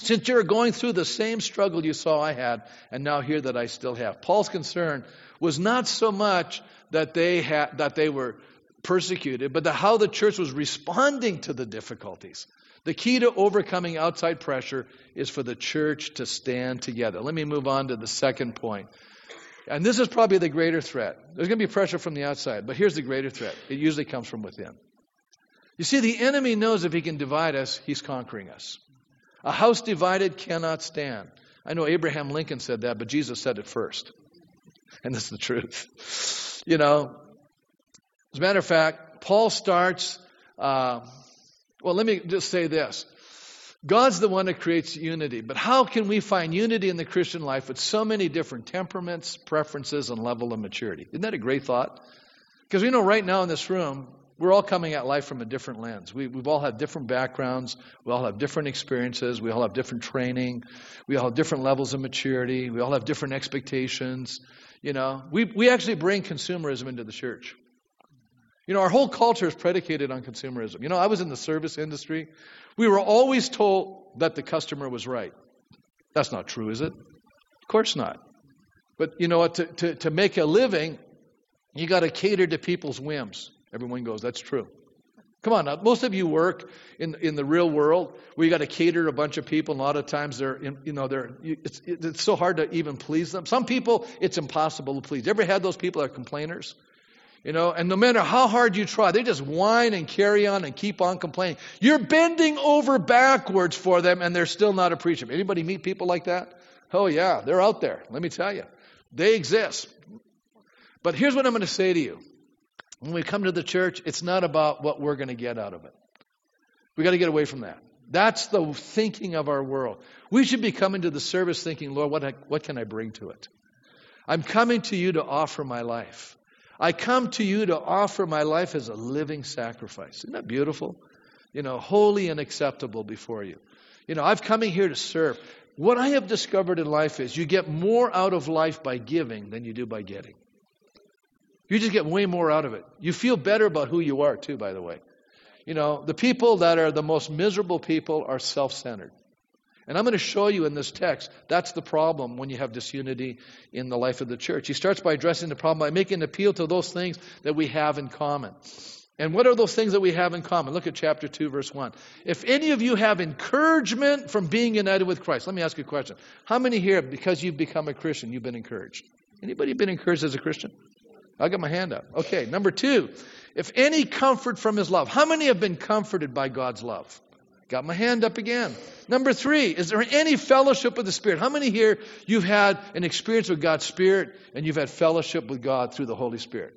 Since you're going through the same struggle you saw I had, and now here that I still have. Paul's concern was not so much that they had that they were persecuted, but the, how the church was responding to the difficulties. The key to overcoming outside pressure is for the church to stand together. Let me move on to the second point. And this is probably the greater threat. There's going to be pressure from the outside, but here's the greater threat. It usually comes from within. You see, the enemy knows if he can divide us, he's conquering us. A house divided cannot stand. I know Abraham Lincoln said that, but Jesus said it first. And this is the truth. You know, as a matter of fact, Paul starts, uh, well, let me just say this. God's the one that creates unity, but how can we find unity in the Christian life with so many different temperaments, preferences, and level of maturity? Isn't that a great thought? Because we know right now in this room, we're all coming at life from a different lens. We, we've all had different backgrounds. We all have different experiences. We all have different training. We all have different levels of maturity. We all have different expectations. You know, we, we actually bring consumerism into the church. You know, our whole culture is predicated on consumerism. You know, I was in the service industry. We were always told that the customer was right. That's not true, is it? Of course not. But you know what? To, to, to make a living, you got to cater to people's whims. Everyone goes, that's true. Come on, now, most of you work in, in the real world where you got to cater to a bunch of people. And a lot of times they're, in, you know, they're, it's, it's so hard to even please them. Some people, it's impossible to please. You ever had those people that are complainers? You know, and no matter how hard you try, they just whine and carry on and keep on complaining. You're bending over backwards for them and they're still not appreciative. Anybody meet people like that? Oh yeah, they're out there. Let me tell you. They exist. But here's what I'm going to say to you. When we come to the church, it's not about what we're going to get out of it. We got to get away from that. That's the thinking of our world. We should be coming to the service thinking, Lord, what, what can I bring to it? I'm coming to you to offer my life. I come to you to offer my life as a living sacrifice. Isn't that beautiful? You know, holy and acceptable before you. You know, I've coming here to serve. What I have discovered in life is you get more out of life by giving than you do by getting. You just get way more out of it. You feel better about who you are, too, by the way. You know, the people that are the most miserable people are self centered. And I'm going to show you in this text that's the problem when you have disunity in the life of the church. He starts by addressing the problem by making an appeal to those things that we have in common. And what are those things that we have in common? Look at chapter 2, verse 1. If any of you have encouragement from being united with Christ, let me ask you a question. How many here, because you've become a Christian, you've been encouraged? Anybody been encouraged as a Christian? I got my hand up. Okay, number two, if any comfort from his love. How many have been comforted by God's love? Got my hand up again. Number three, is there any fellowship with the Spirit? How many here you've had an experience with God's Spirit and you've had fellowship with God through the Holy Spirit?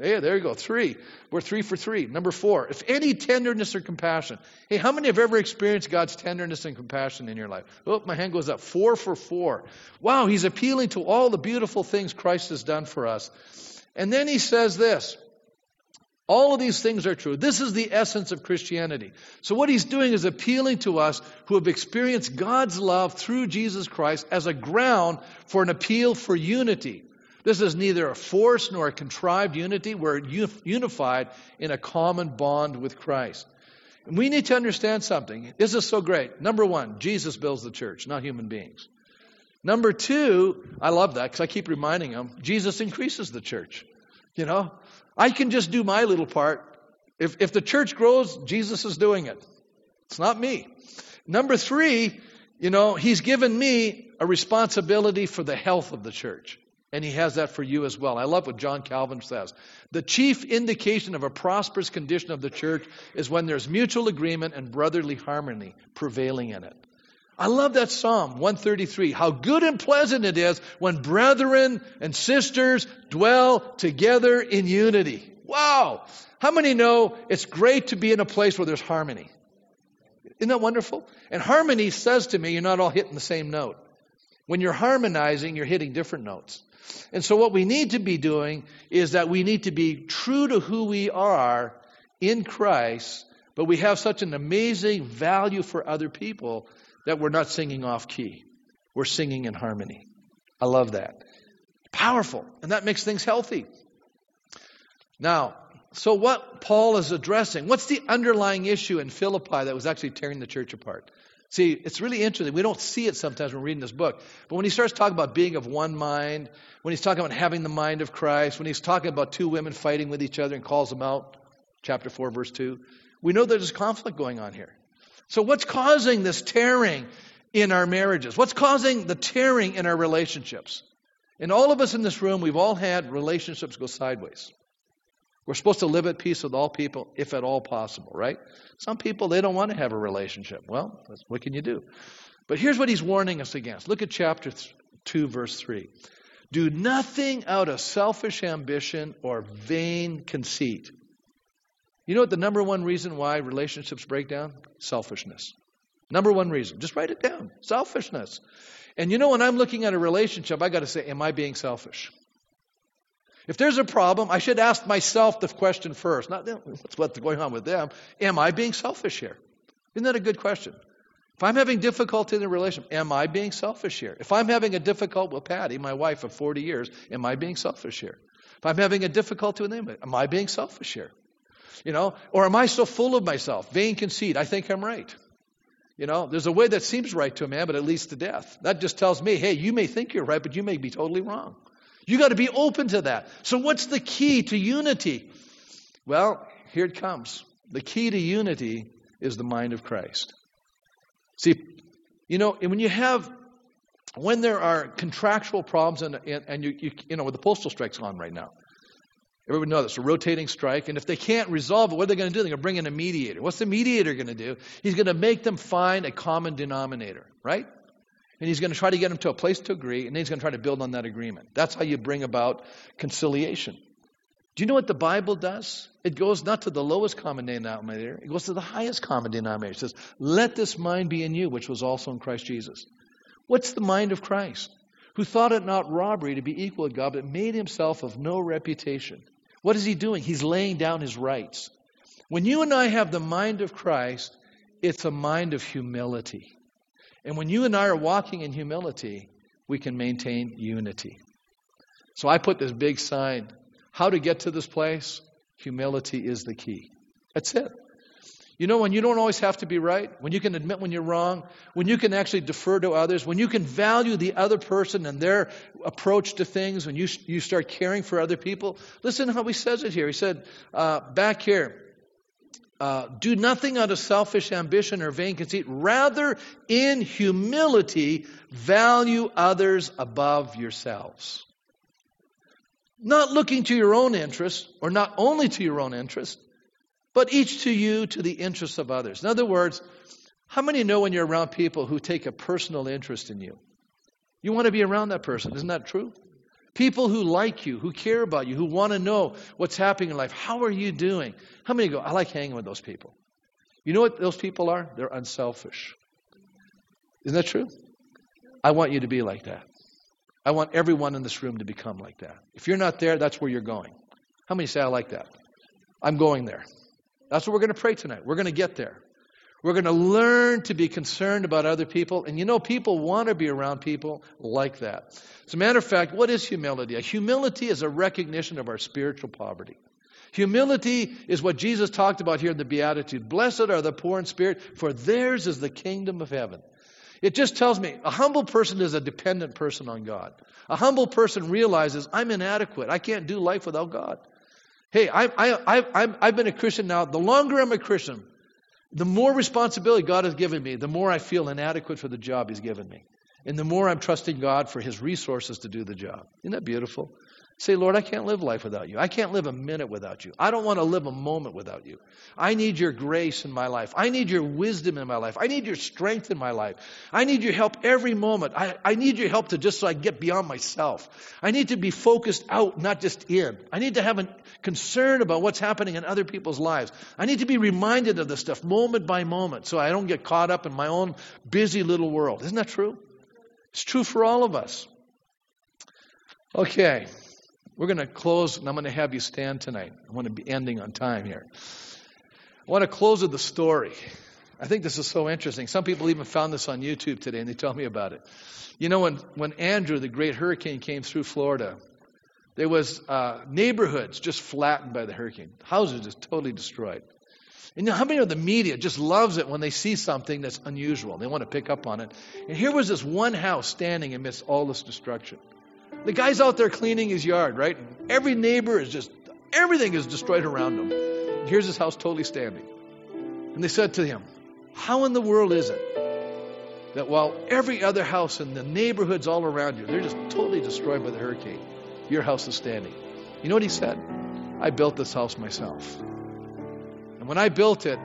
Yeah, there you go. Three. We're three for three. Number four, if any tenderness or compassion. Hey, how many have ever experienced God's tenderness and compassion in your life? Oh, my hand goes up. Four for four. Wow, he's appealing to all the beautiful things Christ has done for us. And then he says this all of these things are true. This is the essence of Christianity. So, what he's doing is appealing to us who have experienced God's love through Jesus Christ as a ground for an appeal for unity. This is neither a forced nor a contrived unity. We're unified in a common bond with Christ. And we need to understand something. This is so great. Number one, Jesus builds the church, not human beings. Number two, I love that because I keep reminding them, Jesus increases the church. You know, I can just do my little part. If, if the church grows, Jesus is doing it. It's not me. Number three, you know, he's given me a responsibility for the health of the church. And he has that for you as well. I love what John Calvin says. The chief indication of a prosperous condition of the church is when there's mutual agreement and brotherly harmony prevailing in it. I love that Psalm 133. How good and pleasant it is when brethren and sisters dwell together in unity. Wow. How many know it's great to be in a place where there's harmony? Isn't that wonderful? And harmony says to me, you're not all hitting the same note. When you're harmonizing, you're hitting different notes. And so, what we need to be doing is that we need to be true to who we are in Christ, but we have such an amazing value for other people that we're not singing off key. We're singing in harmony. I love that. Powerful. And that makes things healthy. Now, so what Paul is addressing, what's the underlying issue in Philippi that was actually tearing the church apart? See, it's really interesting. We don't see it sometimes when we're reading this book. But when he starts talking about being of one mind, when he's talking about having the mind of Christ, when he's talking about two women fighting with each other and calls them out, chapter 4, verse 2, we know there's conflict going on here. So, what's causing this tearing in our marriages? What's causing the tearing in our relationships? And all of us in this room, we've all had relationships go sideways. We're supposed to live at peace with all people, if at all possible, right? Some people, they don't want to have a relationship. Well, what can you do? But here's what he's warning us against. Look at chapter 2, verse 3. Do nothing out of selfish ambition or vain conceit. You know what the number one reason why relationships break down? Selfishness. Number one reason. Just write it down. Selfishness. And you know, when I'm looking at a relationship, I got to say, am I being selfish? If there's a problem, I should ask myself the question first. Not what's going on with them. Am I being selfish here? Isn't that a good question? If I'm having difficulty in a relationship, am I being selfish here? If I'm having a difficult with Patty, my wife of 40 years, am I being selfish here? If I'm having a difficulty with them, am I being selfish here? You know, or am I so full of myself? Vain conceit. I think I'm right. You know, there's a way that seems right to a man, but it leads to death. That just tells me, hey, you may think you're right, but you may be totally wrong. You got to be open to that. So, what's the key to unity? Well, here it comes. The key to unity is the mind of Christ. See, you know, when you have, when there are contractual problems, and, and, and you, you, you know, the postal strike's on right now. Everybody knows it's a rotating strike. And if they can't resolve it, what are they going to do? They're going to bring in a mediator. What's the mediator going to do? He's going to make them find a common denominator, right? And he's going to try to get them to a place to agree, and then he's going to try to build on that agreement. That's how you bring about conciliation. Do you know what the Bible does? It goes not to the lowest common denominator, it goes to the highest common denominator. It says, Let this mind be in you, which was also in Christ Jesus. What's the mind of Christ? Who thought it not robbery to be equal to God, but made himself of no reputation what is he doing? He's laying down his rights. When you and I have the mind of Christ, it's a mind of humility. And when you and I are walking in humility, we can maintain unity. So I put this big sign how to get to this place? Humility is the key. That's it. You know, when you don't always have to be right, when you can admit when you're wrong, when you can actually defer to others, when you can value the other person and their approach to things, when you, you start caring for other people. Listen to how he says it here. He said, uh, back here, uh, do nothing out of selfish ambition or vain conceit. Rather, in humility, value others above yourselves. Not looking to your own interest, or not only to your own interest, but each to you to the interests of others. In other words, how many know when you're around people who take a personal interest in you? You want to be around that person, isn't that true? People who like you, who care about you, who want to know what's happening in life. How are you doing? How many go, I like hanging with those people? You know what those people are? They're unselfish. Isn't that true? I want you to be like that. I want everyone in this room to become like that. If you're not there, that's where you're going. How many say, I like that? I'm going there. That's what we're going to pray tonight. We're going to get there. We're going to learn to be concerned about other people. And you know, people want to be around people like that. As a matter of fact, what is humility? Humility is a recognition of our spiritual poverty. Humility is what Jesus talked about here in the Beatitude. Blessed are the poor in spirit, for theirs is the kingdom of heaven. It just tells me a humble person is a dependent person on God. A humble person realizes I'm inadequate. I can't do life without God. Hey, I, I, I, I've been a Christian now. The longer I'm a Christian, the more responsibility God has given me, the more I feel inadequate for the job He's given me. And the more I'm trusting God for His resources to do the job. Isn't that beautiful? Say, Lord, I can't live life without you. I can't live a minute without you. I don't want to live a moment without you. I need your grace in my life. I need your wisdom in my life. I need your strength in my life. I need your help every moment. I, I need your help to just so I get beyond myself. I need to be focused out, not just in. I need to have a concern about what's happening in other people's lives. I need to be reminded of this stuff moment by moment so I don't get caught up in my own busy little world. Isn't that true? It's true for all of us. Okay. We're going to close, and I'm going to have you stand tonight. I want to be ending on time here. I want to close with the story. I think this is so interesting. Some people even found this on YouTube today, and they tell me about it. You know, when, when Andrew, the great hurricane, came through Florida, there was uh, neighborhoods just flattened by the hurricane. Houses just totally destroyed. And you know, how many of the media just loves it when they see something that's unusual? They want to pick up on it. And here was this one house standing amidst all this destruction. The guy's out there cleaning his yard, right? Every neighbor is just, everything is destroyed around him. Here's his house totally standing. And they said to him, How in the world is it that while every other house in the neighborhoods all around you, they're just totally destroyed by the hurricane, your house is standing? You know what he said? I built this house myself. And when I built it,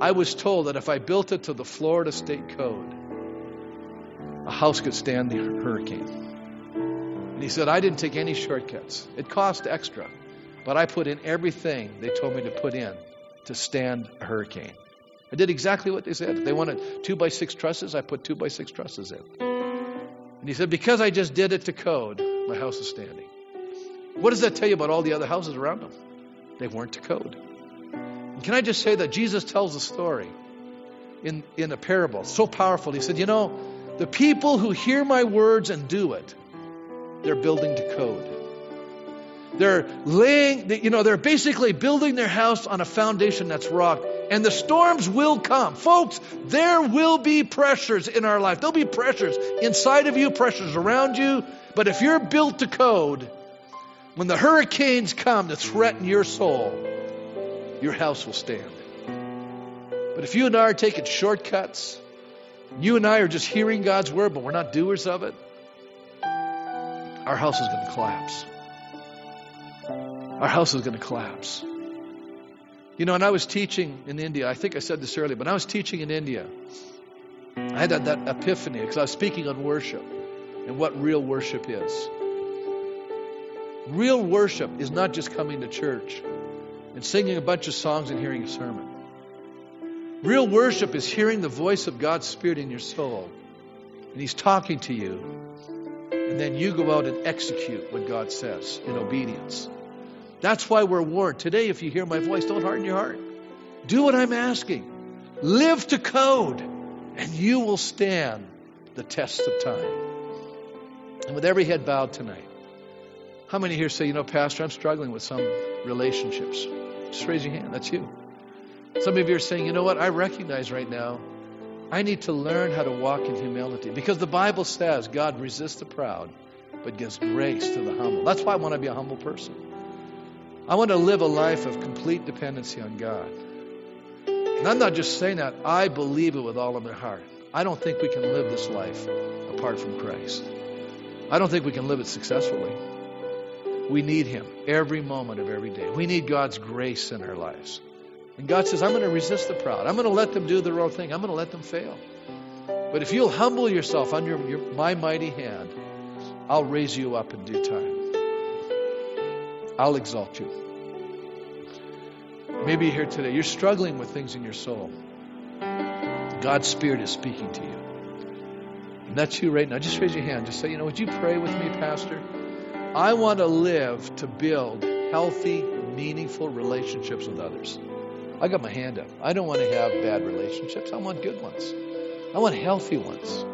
I was told that if I built it to the Florida state code, a house could stand the hurricane. And he said, I didn't take any shortcuts. It cost extra, but I put in everything they told me to put in to stand a hurricane. I did exactly what they said. They wanted two by six trusses, I put two by six trusses in. And he said, Because I just did it to code, my house is standing. What does that tell you about all the other houses around them? They weren't to code. And can I just say that Jesus tells a story in, in a parable, so powerful. He said, You know, the people who hear my words and do it, they're building to code. They're laying, you know, they're basically building their house on a foundation that's rock. And the storms will come. Folks, there will be pressures in our life. There'll be pressures inside of you, pressures around you. But if you're built to code, when the hurricanes come to threaten your soul, your house will stand. But if you and I are taking shortcuts, you and I are just hearing God's word, but we're not doers of it, our house is going to collapse. Our house is going to collapse. You know, and I was teaching in India, I think I said this earlier, but I was teaching in India. I had that, that epiphany because I was speaking on worship and what real worship is. Real worship is not just coming to church and singing a bunch of songs and hearing a sermon. Real worship is hearing the voice of God's Spirit in your soul. And He's talking to you and then you go out and execute what God says in obedience. That's why we're warned. Today, if you hear my voice, don't harden your heart. Do what I'm asking. Live to code And you will stand the test of time. And with every head bowed tonight, how many here say, you know, Pastor, I'm struggling with some relationships? Just raise your hand. That's you. Some of you are saying, you know what? I recognize right now I need to learn how to walk in humility because the Bible says God resists the proud but gives grace to the humble. That's why I want to be a humble person. I want to live a life of complete dependency on God. And I'm not just saying that, I believe it with all of my heart. I don't think we can live this life apart from Christ. I don't think we can live it successfully. We need Him every moment of every day. We need God's grace in our lives. And God says, I'm going to resist the proud. I'm going to let them do the wrong thing. I'm going to let them fail. But if you'll humble yourself under your, my mighty hand, I'll raise you up in due time. I'll exalt you. Maybe here today, you're struggling with things in your soul. God's Spirit is speaking to you. And that's you right now. Just raise your hand. Just say, you know, would you pray with me, Pastor? I want to live to build healthy, meaningful relationships with others. I got my hand up. I don't want to have bad relationships. I want good ones. I want healthy ones.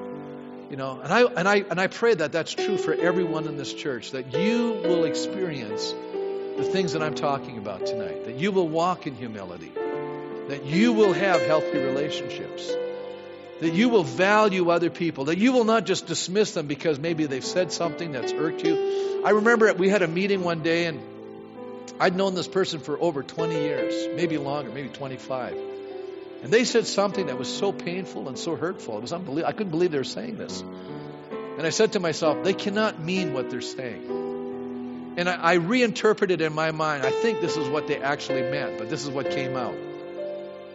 You know, and I and I and I pray that that's true for everyone in this church that you will experience the things that I'm talking about tonight. That you will walk in humility. That you will have healthy relationships. That you will value other people. That you will not just dismiss them because maybe they've said something that's irked you. I remember we had a meeting one day and I'd known this person for over 20 years, maybe longer, maybe 25. And they said something that was so painful and so hurtful. It was unbelievable. I couldn't believe they were saying this. And I said to myself, they cannot mean what they're saying. And I, I reinterpreted in my mind, I think this is what they actually meant, but this is what came out.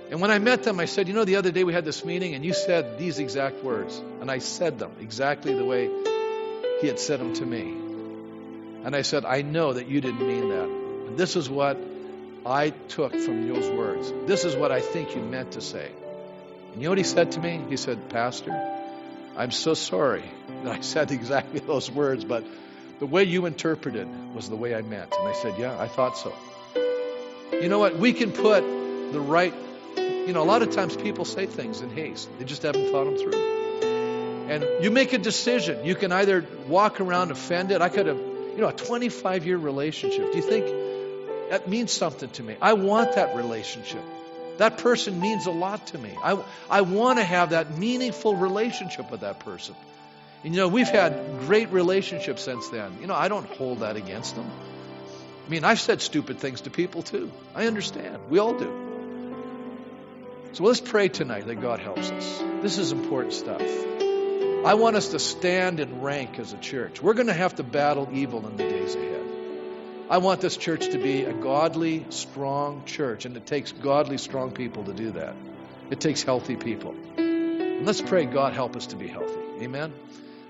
And when I met them, I said, You know, the other day we had this meeting and you said these exact words. And I said them exactly the way he had said them to me. And I said, I know that you didn't mean that. And this is what I took from those words. This is what I think you meant to say. And you know what he said to me? He said, Pastor, I'm so sorry that I said exactly those words, but the way you interpreted was the way I meant. And I said, Yeah, I thought so. You know what? We can put the right, you know, a lot of times people say things in haste, they just haven't thought them through. And you make a decision. You can either walk around offended. I could have, you know, a 25 year relationship. Do you think that means something to me. I want that relationship. That person means a lot to me. I, I want to have that meaningful relationship with that person. And you know, we've had great relationships since then. You know, I don't hold that against them. I mean, I've said stupid things to people too. I understand. We all do. So let's pray tonight that God helps us. This is important stuff. I want us to stand and rank as a church. We're going to have to battle evil in the days ahead. I want this church to be a godly, strong church, and it takes godly, strong people to do that. It takes healthy people. And let's pray God help us to be healthy. Amen.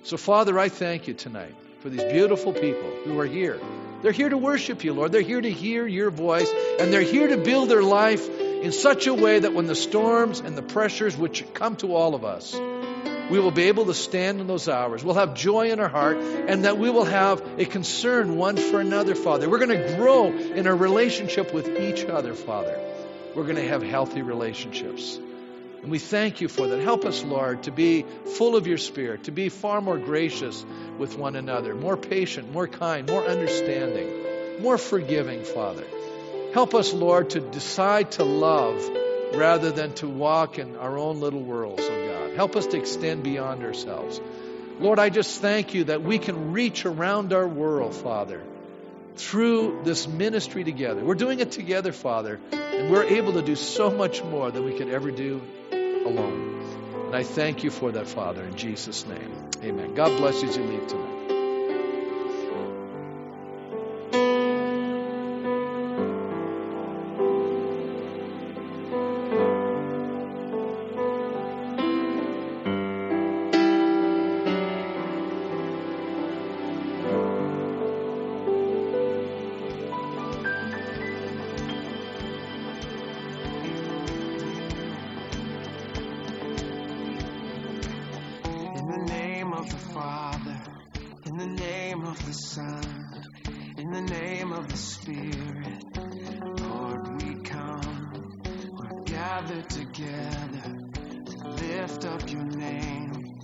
So, Father, I thank you tonight for these beautiful people who are here. They're here to worship you, Lord. They're here to hear your voice, and they're here to build their life in such a way that when the storms and the pressures which come to all of us, we will be able to stand in those hours. We'll have joy in our heart, and that we will have a concern one for another, Father. We're going to grow in our relationship with each other, Father. We're going to have healthy relationships. And we thank you for that. Help us, Lord, to be full of your Spirit, to be far more gracious with one another, more patient, more kind, more understanding, more forgiving, Father. Help us, Lord, to decide to love rather than to walk in our own little worlds, oh God. Help us to extend beyond ourselves. Lord, I just thank you that we can reach around our world, Father, through this ministry together. We're doing it together, Father, and we're able to do so much more than we could ever do alone. And I thank you for that, Father, in Jesus' name. Amen. God bless you as you leave tonight.